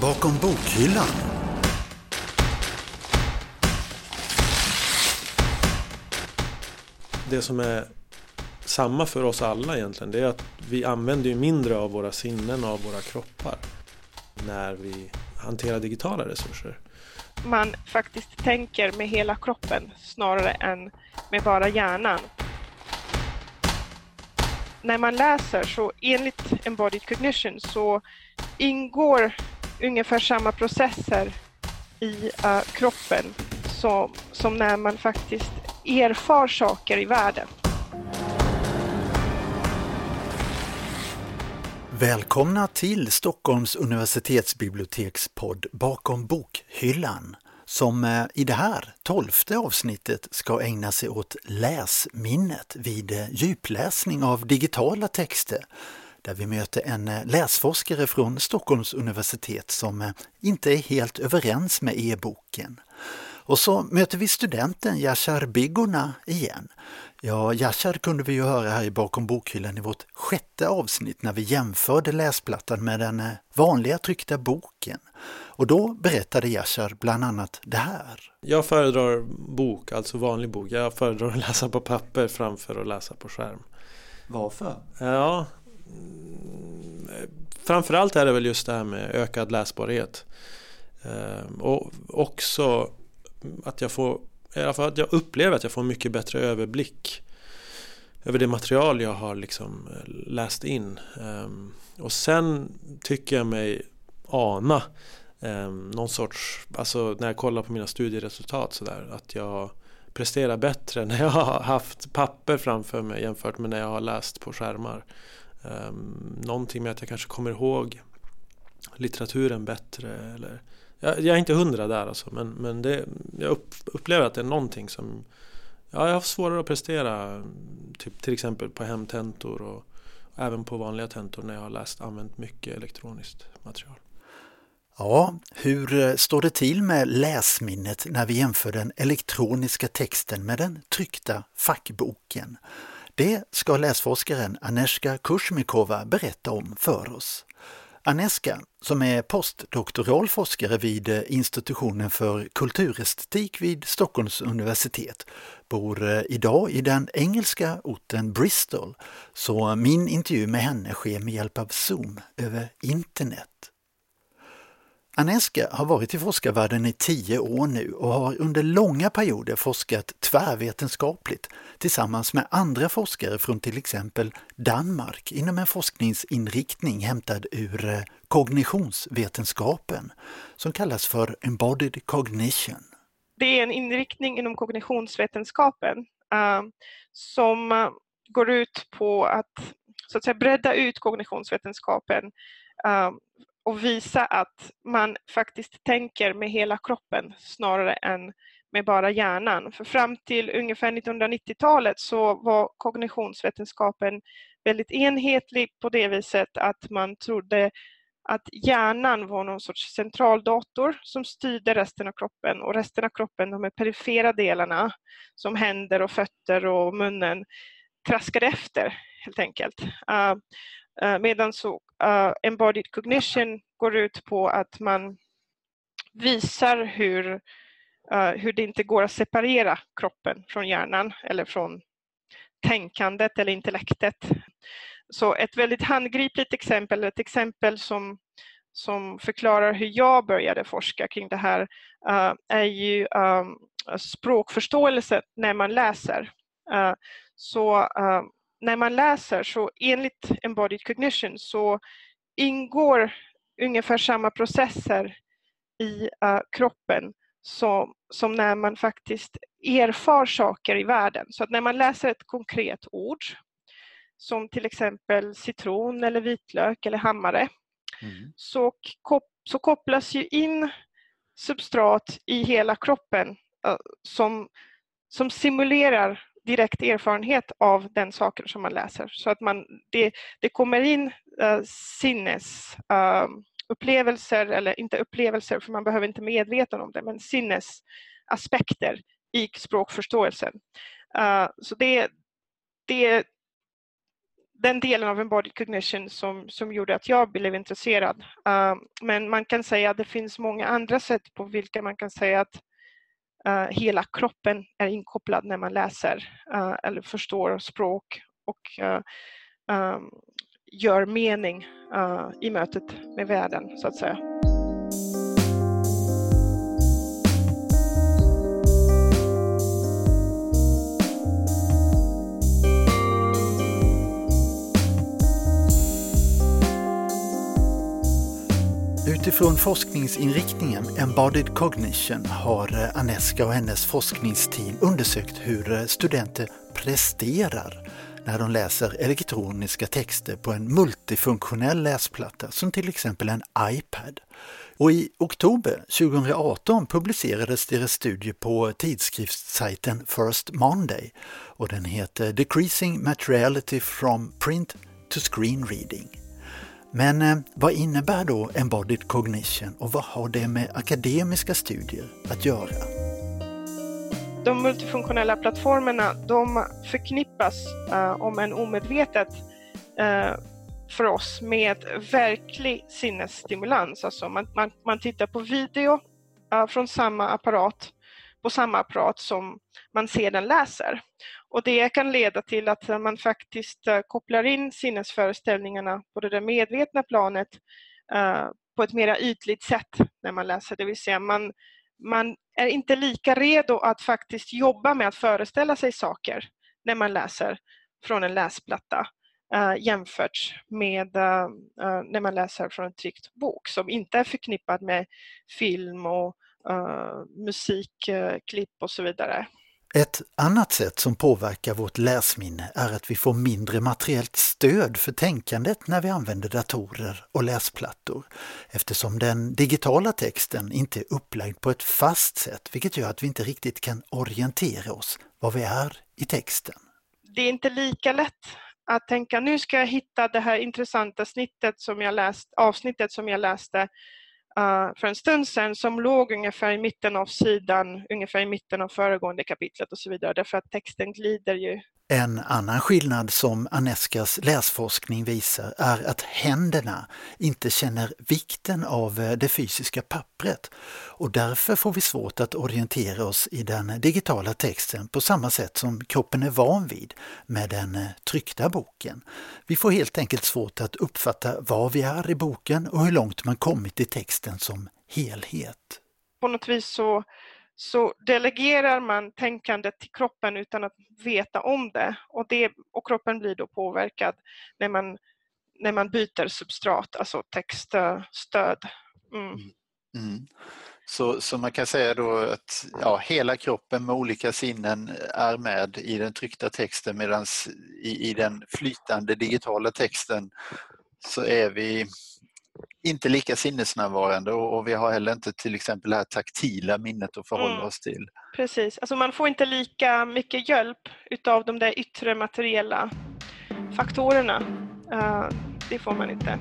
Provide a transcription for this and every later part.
Bakom bokhyllan. Det som är samma för oss alla egentligen, det är att vi använder ju mindre av våra sinnen och av våra kroppar när vi hanterar digitala resurser. Man faktiskt tänker med hela kroppen snarare än med bara hjärnan. När man läser så enligt embodied cognition så ingår ungefär samma processer i uh, kroppen som, som när man faktiskt erfar saker i världen. Välkomna till Stockholms universitetsbiblioteks podd Bakom bokhyllan som eh, i det här tolfte avsnittet ska ägna sig åt läsminnet vid djupläsning av digitala texter där vi möter en eh, läsforskare från Stockholms universitet som inte är helt överens med e-boken. Och så möter vi studenten Yashar Bigona igen. Ja, Yashar kunde vi ju höra här i Bakom bokhyllan i vårt sjätte avsnitt när vi jämförde läsplattan med den vanliga tryckta boken. Och då berättade Yashar bland annat det här. Jag föredrar bok, alltså vanlig bok. Jag föredrar att läsa på papper framför att läsa på skärm. Varför? Ja, Eh, framförallt är det väl just det här med ökad läsbarhet. Eh, och också att jag får, i alla fall att jag upplever att jag får mycket bättre överblick över det material jag har liksom eh, läst in. Och sen tycker jag mig ana någon sorts, alltså när jag kollar på mina studieresultat sådär, att jag presterar bättre när jag har haft papper framför mig jämfört med när jag har läst på skärmar. Um, någonting med att jag kanske kommer ihåg litteraturen bättre eller jag, jag är inte hundra där alltså men, men det, jag upp, upplever att det är någonting som ja, jag har svårare att prestera typ, till exempel på hemtentor och även på vanliga tentor när jag har läst använt mycket elektroniskt material. Ja, hur eh, står det till med läsminnet när vi jämför den elektroniska texten med den tryckta fackboken? Det ska läsforskaren Aneska Kushmikova berätta om för oss. Aneska, som är postdoktoral forskare vid institutionen för kulturestetik vid Stockholms universitet, bor eh, idag i den engelska orten Bristol, så min intervju med henne sker med hjälp av Zoom över internet. Aneska har varit i forskarvärlden i tio år nu och har under långa perioder forskat tvärvetenskapligt tillsammans med andra forskare från till exempel Danmark inom en forskningsinriktning hämtad ur eh, kognitionsvetenskapen som kallas för Embodied Cognition. Det är en inriktning inom kognitionsvetenskapen uh, som uh, går ut på att, så att säga, bredda ut kognitionsvetenskapen uh, och visa att man faktiskt tänker med hela kroppen snarare än med bara hjärnan. För fram till ungefär 1990-talet så var kognitionsvetenskapen väldigt enhetlig på det viset att man trodde att hjärnan var någon sorts centraldator som styrde resten av kroppen och resten av kroppen, de perifera delarna som händer och fötter och munnen traskade efter helt enkelt. Uh, Eh, medan så uh, embodied cognition går ut på att man visar hur, uh, hur det inte går att separera kroppen från hjärnan eller från tänkandet eller intellektet. Så ett väldigt handgripligt exempel, ett exempel som, som förklarar hur jag började forska kring det här uh, är ju um, språkförståelse när man läser. Uh, så uh, när man läser så enligt embodied cognition så ingår ungefär samma processer i uh, kroppen som, som när man faktiskt erfar saker i världen. Så att när man läser ett konkret ord som till exempel citron eller vitlök eller hammare mm. så, kop så kopplas ju in substrat i hela kroppen uh, som, som simulerar direkt erfarenhet av den saken som man läser. Så att man, det, det kommer in eh, uh, sinnesupplevelser, ehm, uh, eller inte upplevelser för man behöver inte medveten om det, men sinnesaspekter i språkförståelsen. Uh, så det, det, den delen av embodied cognition som, som gjorde att jag blev intresserad. Ehm, men man kan säga att det finns många andra sätt på vilka man kan säga att Eh, hela kroppen är inkopplad när man läser uh, eller förstår språk och um, gör mening i mötet med världen så att säga. Utifrån forskningsinriktningen Embodied Cognition har eh, Aneska och hennes forskningsteam undersökt hur eh, studenter presterar när de läser elektroniska texter på en multifunktionell läsplatta som till exempel en iPad. Och I oktober 2018 publicerades deras studie på tidskriftssajten First Monday och den heter Decreasing Materiality from Print to Screen Reading. Men eh, vad innebär då embodied cognition och vad har det med akademiska studier att göra? De multifunktionella plattformarna de förknippas, eh, om än omedvetet, eh, för oss med verklig sinnesstimulans. Alltså man, man, man tittar på video eh, från samma apparat på samma apparat som man sedan läser. Och det kan leda till att man faktiskt eh, kopplar in sinnesföreställningarna på det medvetna planet eh, på ett mera ytligt sätt när man läser. Det vill säga man, man är inte lika redo att faktiskt jobba med att föreställa sig saker när man läser från en läsplatta uh, jämfört med uh, när man läser från en tryckt bok som inte är förknippad med film och musikklipp och så vidare. Ett annat sätt som påverkar vårt läsminne är att vi får mindre materiellt stöd för tänkandet när vi använder datorer och läsplattor eftersom den digitala texten inte är upplagd på ett fast sätt vilket gör att vi inte riktigt kan orientera oss var vi är i texten. Det är inte lika lätt att tänka nu ska jag hitta det här intressanta snittet som jag läst, avsnittet som jag läste uh, för en stund sedan som låg ungefär i mitten av sidan, ungefär i mitten av föregående kapitlet och så vidare därför att texten glider ju en annan skillnad som Aneskas läsforskning visar är att händerna inte känner vikten av eh, det fysiska pappret och därför får vi svårt att orientera oss i den digitala texten på samma sätt som kroppen är van vid med den eh, tryckta boken. Vi får helt enkelt svårt att uppfatta var vi är i boken och hur långt man kommit i texten som helhet. På något vis så så delegerar man tänkandet till kroppen utan att veta om det och, det, och kroppen blir då påverkad när man, när man byter substrat, alltså textstöd. Mm. mm. mm. Så, så man kan säga då att ja, hela kroppen med olika sinnen är med i den tryckta texten medan i, i den flytande digitala texten så är vi inte lika sinnesnärvarande och, och, vi har heller inte till exempel det här taktila minnet att förhålla mm. oss till. Precis, alltså man får inte lika mycket hjälp utav de där yttre materiella faktorerna. Uh, det får man inte.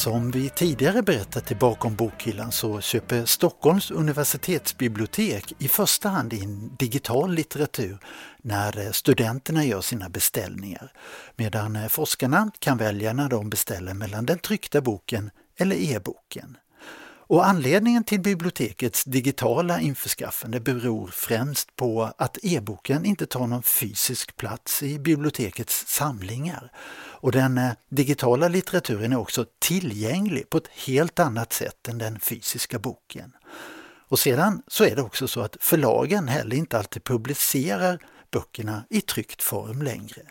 Som vi tidigare berättat i Bakom bokhyllan så köper Stockholms universitetsbibliotek i första hand in digital litteratur när eh, studenterna gör sina beställningar, medan eh, forskarna kan välja när de beställer mellan den tryckta boken eller e-boken. Och anledningen till bibliotekets digitala införskaffande beror främst på att e-boken inte tar någon fysisk plats i bibliotekets samlingar. Och den eh, digitala litteraturen är också tillgänglig på ett helt annat sätt än den fysiska boken. Och sedan så är det också så att förlagen heller inte alltid publicerar böckerna i tryckt form längre.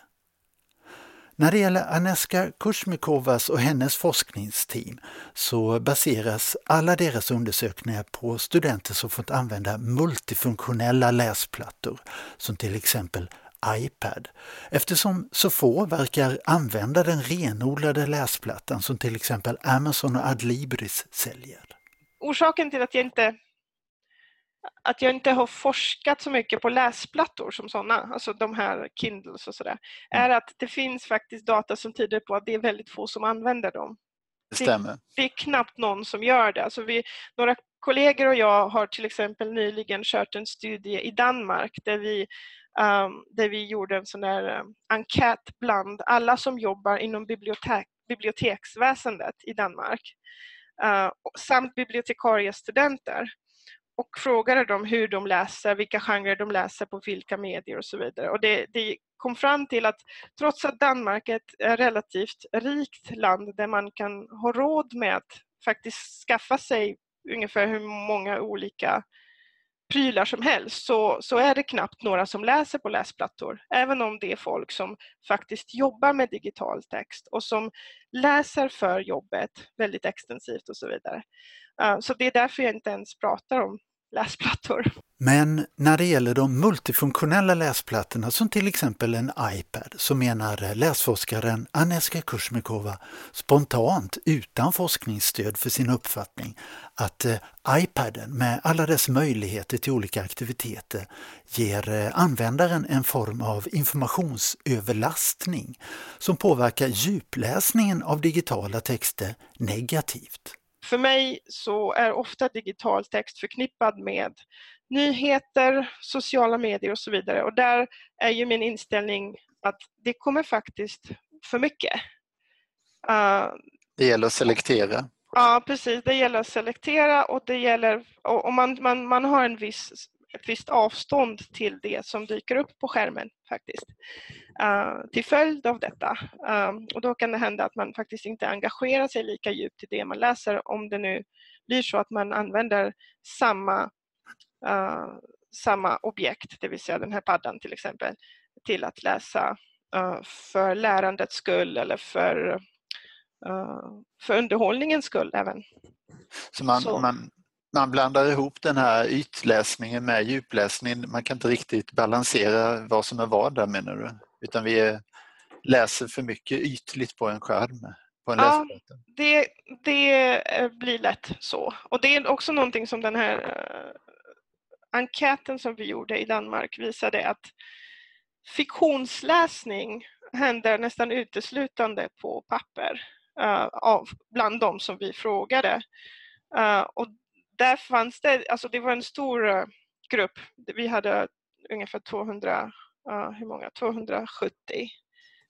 När det gäller Aneska Kushmikovas och hennes forskningsteam så baseras alla deras undersökningar på studenter som fått använda multifunktionella läsplattor som till exempel iPad eftersom så få verkar använda den renodlade läsplattan som till exempel Amazon och Adlibris säljer. Orsaken till att jag inte att jag inte har forskat så mycket på läsplattor som sådana, alltså de här Kindles och sådär, är att det finns faktiskt data som tyder på att det är väldigt få som använder dem. Det stämmer. Det, det är knappt någon som gör det. Alltså vi, några kollegor och jag har till exempel nyligen kört en studie i Danmark där vi, um, där vi gjorde en sån där um, enkät bland alla som jobbar inom bibliotek, biblioteksväsendet i Danmark uh, samt bibliotekariestudenter och frågade dem hur de läser, vilka genrer de läser på vilka medier och så vidare. Och det, det kom fram till att trots att Danmark är ett relativt rikt land där man kan ha råd med att faktiskt skaffa sig ungefär hur många olika prylar som helst så, så är det knappt några som läser på läsplattor. Även om det är folk som faktiskt jobbar med digital text och som läser för jobbet väldigt extensivt och så vidare. Eh, så det är därför jag inte ens pratar om läsplattor. Men när det gäller de multifunktionella läsplattorna som till exempel en iPad så menar läsforskaren Aneska Kursmikova spontant utan forskningsstöd för sin uppfattning att eh, iPaden med alla dess möjligheter till olika aktiviteter ger eh, användaren en form av informationsöverlastning som påverkar djupläsningen av digitala texter negativt. För mig så är ofta digital text förknippad med nyheter, sociala medier och så vidare. Och där är ju min inställning att det kommer faktiskt för mycket. Uh, det gäller att selektera. Ja, precis. Det gäller att selektera och det gäller, och man, man, man har en viss ett visst avstånd till det som dyker upp på skärmen faktiskt. Uh, till följd av detta. Um, och då kan det hända att man faktiskt inte engagerar sig lika djupt i det man läser om det nu blir så att man använder samma, uh, samma objekt, det vill säga den här paddan till exempel, till att läsa uh, för lärandets skull eller för, för underhållningens skull även. Så man, så. man man blandar ihop den här ytläsningen med djupläsningen. Man kan inte riktigt balansera vad som är vad där menar du? Utan vi läser för mycket ytligt på en skärm. På en ja, det, det eh, blir lätt så. Och det är också någonting som den här uh, enkäten som vi gjorde i Danmark visade att fiktionsläsning händer nästan uteslutande på papper uh, av, bland de som vi frågade. Uh, och där fanns det, alltså det var en stor eh, grupp. Vi hade ungefär 200, hur många? 270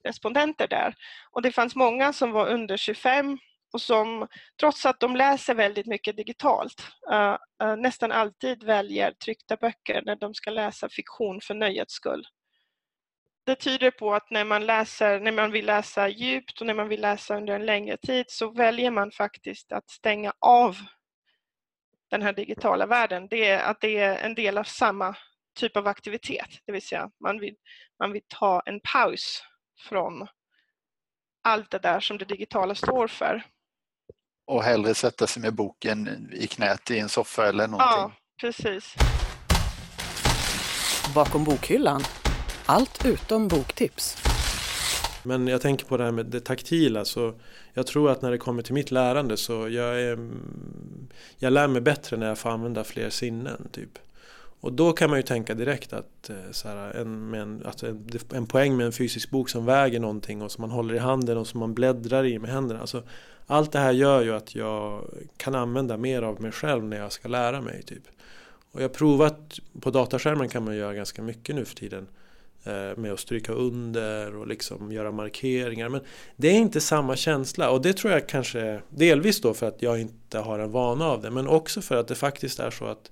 respondenter där. Och det fanns många som var under 25 och som trots att de läser väldigt mycket digitalt eh, eh, nästan alltid väljer tryckta böcker när de ska läsa fiktion för nöjets skull. Det tyder på att när man, läser, när man vill läsa djupt och när man vill läsa under en längre tid så väljer man faktiskt att stänga av den här digitala världen, det är att det är en del av samma typ av aktivitet. Det vill säga man vill, man vill ta en paus från allt det där som det digitala står för. Och hellre sätta sig med boken i knät i en soffa eller någonting. Ja, precis. Bakom bokhyllan. Allt utom boktips. Men jag tänker på det här med det taktila så jag tror att när det kommer till mitt lärande så jag, är, mm, jag lär mig bättre när jag får använda fler sinnen. Typ. Och då kan man ju tänka direkt att, eh, så här, en, en, att en, en poäng med en fysisk bok som väger någonting och som man håller i handen och som man bläddrar i med händerna. Alltså, allt det här gör ju att jag kan använda mer av mig själv när jag ska lära mig. Typ. Och jag har provat, på dataskärmen kan man göra ganska mycket nu för tiden. Eh, med att stryka under och liksom göra markeringar. Men det är inte samma känsla och det tror jag kanske delvis då för att jag inte har en vana av det men också för att det faktiskt är så att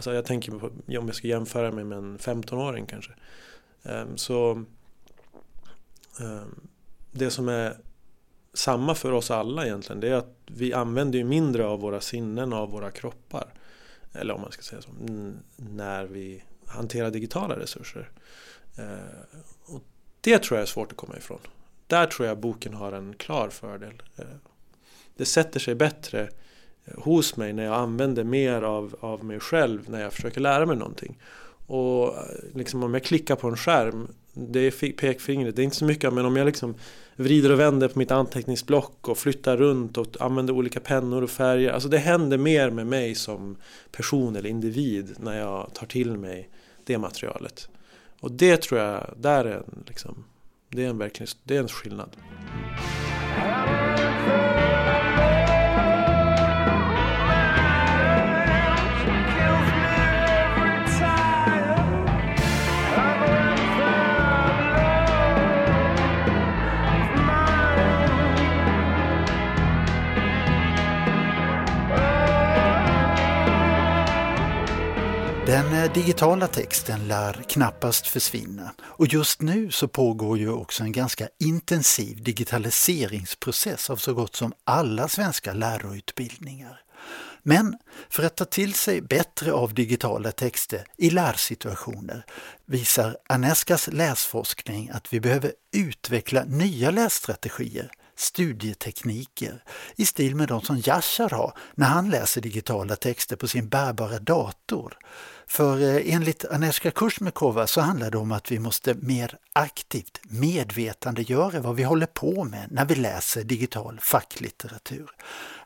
Alltså jag tänker på om jag ska jämföra mig med en 15-åring kanske. Ehm, så ehm, det som är samma för oss alla egentligen det är att vi använder ju mindre av våra sinnen och av våra kroppar. Eller om man ska säga så, när vi hanterar digitala resurser. Eh, och det tror jag är svårt att komma ifrån. Där tror jag boken har en klar fördel. Eh, det sätter sig bättre eh, hos mig när jag använder mer av, av mig själv när jag försöker lära mig någonting. Och liksom om jag klickar på en skärm det är pekfingret. Det är inte så mycket, men om jag liksom vrider och vänder på mitt anteckningsblock och flyttar runt och använder olika pennor och färger. Alltså det händer mer med mig som person eller individ när jag tar till mig det materialet. Och det tror jag, där är en, liksom, det är en verkligen, det är en skillnad. Den eh, digitala texten lär knappast försvinna och just nu så pågår ju också en ganska intensiv digitaliseringsprocess av så gott som alla svenska lärarutbildningar. Men för att ta till sig bättre av digitala texter i lärsituationer visar Aneskas läsforskning att vi behöver utveckla nya lässtrategier studietekniker i stil med de som Yashar har när han läser digitala texter på sin bärbara dator. För eh, enligt Aneska Kursmekova så handlar det om att vi måste mer aktivt medvetandegöra vad vi håller på med när vi läser digital facklitteratur.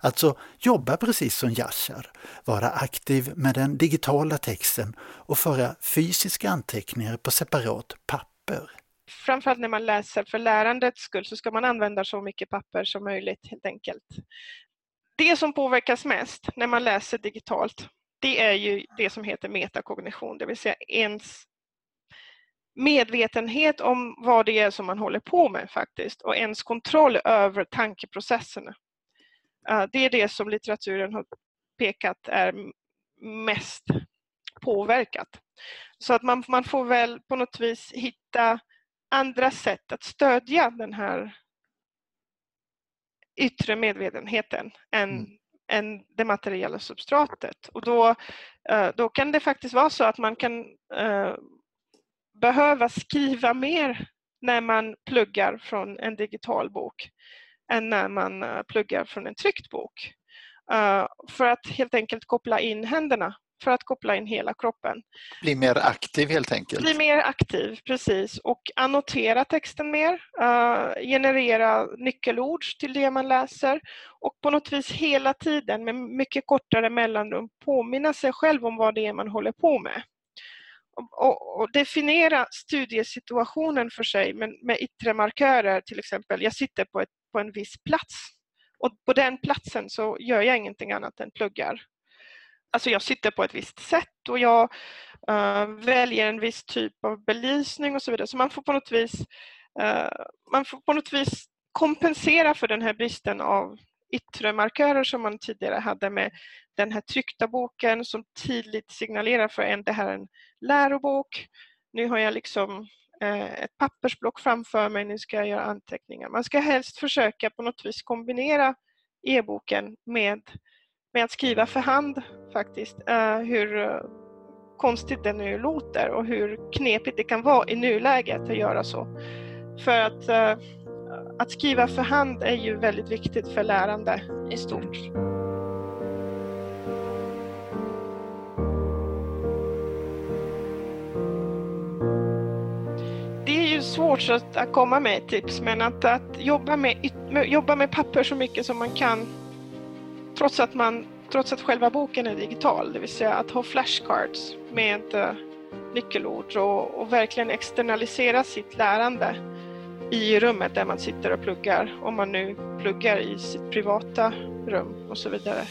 Alltså jobba precis som Yashar, vara aktiv med den digitala texten och föra fysiska anteckningar på separat papper framförallt när man läser för lärandets skull så ska man använda så mycket papper som möjligt helt enkelt. Det som påverkas mest när man läser digitalt det är ju det som heter metakognition, det vill säga ens medvetenhet om vad det är som man håller på med faktiskt och ens kontroll över tankeprocesserna. Eh, det är det som litteraturen har pekat är mest påverkat. Så att man, man får väl på något vis hitta andra sätt att stödja den här yttre medvetenheten än, mm än det materiella substratet. Och då, eh, då kan det faktiskt vara så att man kan eh, behöva skriva mer när man pluggar från en digital bok än när man eh, pluggar från en tryckt bok. För att helt enkelt koppla in händerna för att koppla in hela kroppen. Bli mer aktiv helt enkelt? Bli mer aktiv, precis. Och annotera texten mer, uh, generera nyckelord till det man läser och på något vis hela tiden med mycket kortare mellanrum påminna sig själv om vad det är man håller på med. Och, och, definiera studiesituationen för sig med, med yttre markörer, till exempel jag sitter på, ett, på en viss plats och på den platsen så gör jag ingenting annat än pluggar alltså jag sitter på ett visst sätt och jag uh, väljer en viss typ av belysning och så vidare. Så man får på något vis, uh, man får på något vis kompensera för den här bristen av yttre markörer som man tidigare hade med den här tryckta boken som tydligt signalerar för en det här är en lärobok. Nu har jag liksom eh, ett pappersblock framför mig, nu ska jag göra anteckningar. Man ska helst försöka på något vis kombinera e-boken med med att skriva för hand faktiskt. Uh, hur uh, konstigt det nu låter och hur knepigt det kan vara i nuläget att göra så. För att, uh, att skriva för hand är ju väldigt viktigt för lärande i stort. Det är ju svårt att komma med tips men att, att jobba, med, jobba med papper så mycket som man kan trots att, man, trots att själva boken är digital, det vill säga att ha flashcards med eh, nyckelord och, och, verkligen externalisera sitt lärande i rummet där man sitter och pluggar, om man nu pluggar i sitt privata rum och så vidare.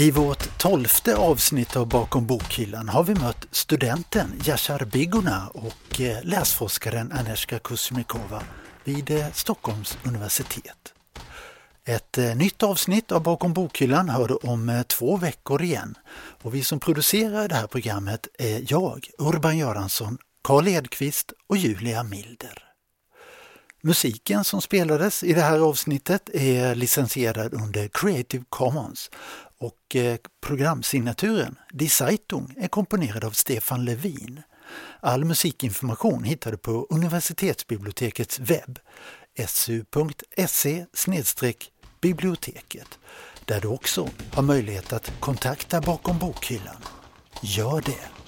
I vårt tolfte avsnitt av Bakom bokhyllan har vi mött studenten Yashar Biguna och eh, läsforskaren Aneska Kusmikova vid eh, Stockholms universitet. Ett eh, nytt avsnitt av Bakom bokhyllan hör du om två veckor igen. Och vi som producerar det här programmet är jag, Urban Göransson, Karl Edqvist och Julia Milder. Musiken som spelades i det här avsnittet är licensierad under Creative Commons och eh, programsignaturen Die Zeitung är komponerad av Stefan Levin. All musikinformation hittar du på universitetsbibliotekets webb su.se biblioteket där du också har möjlighet att kontakta bakom bokhyllan. Gör det!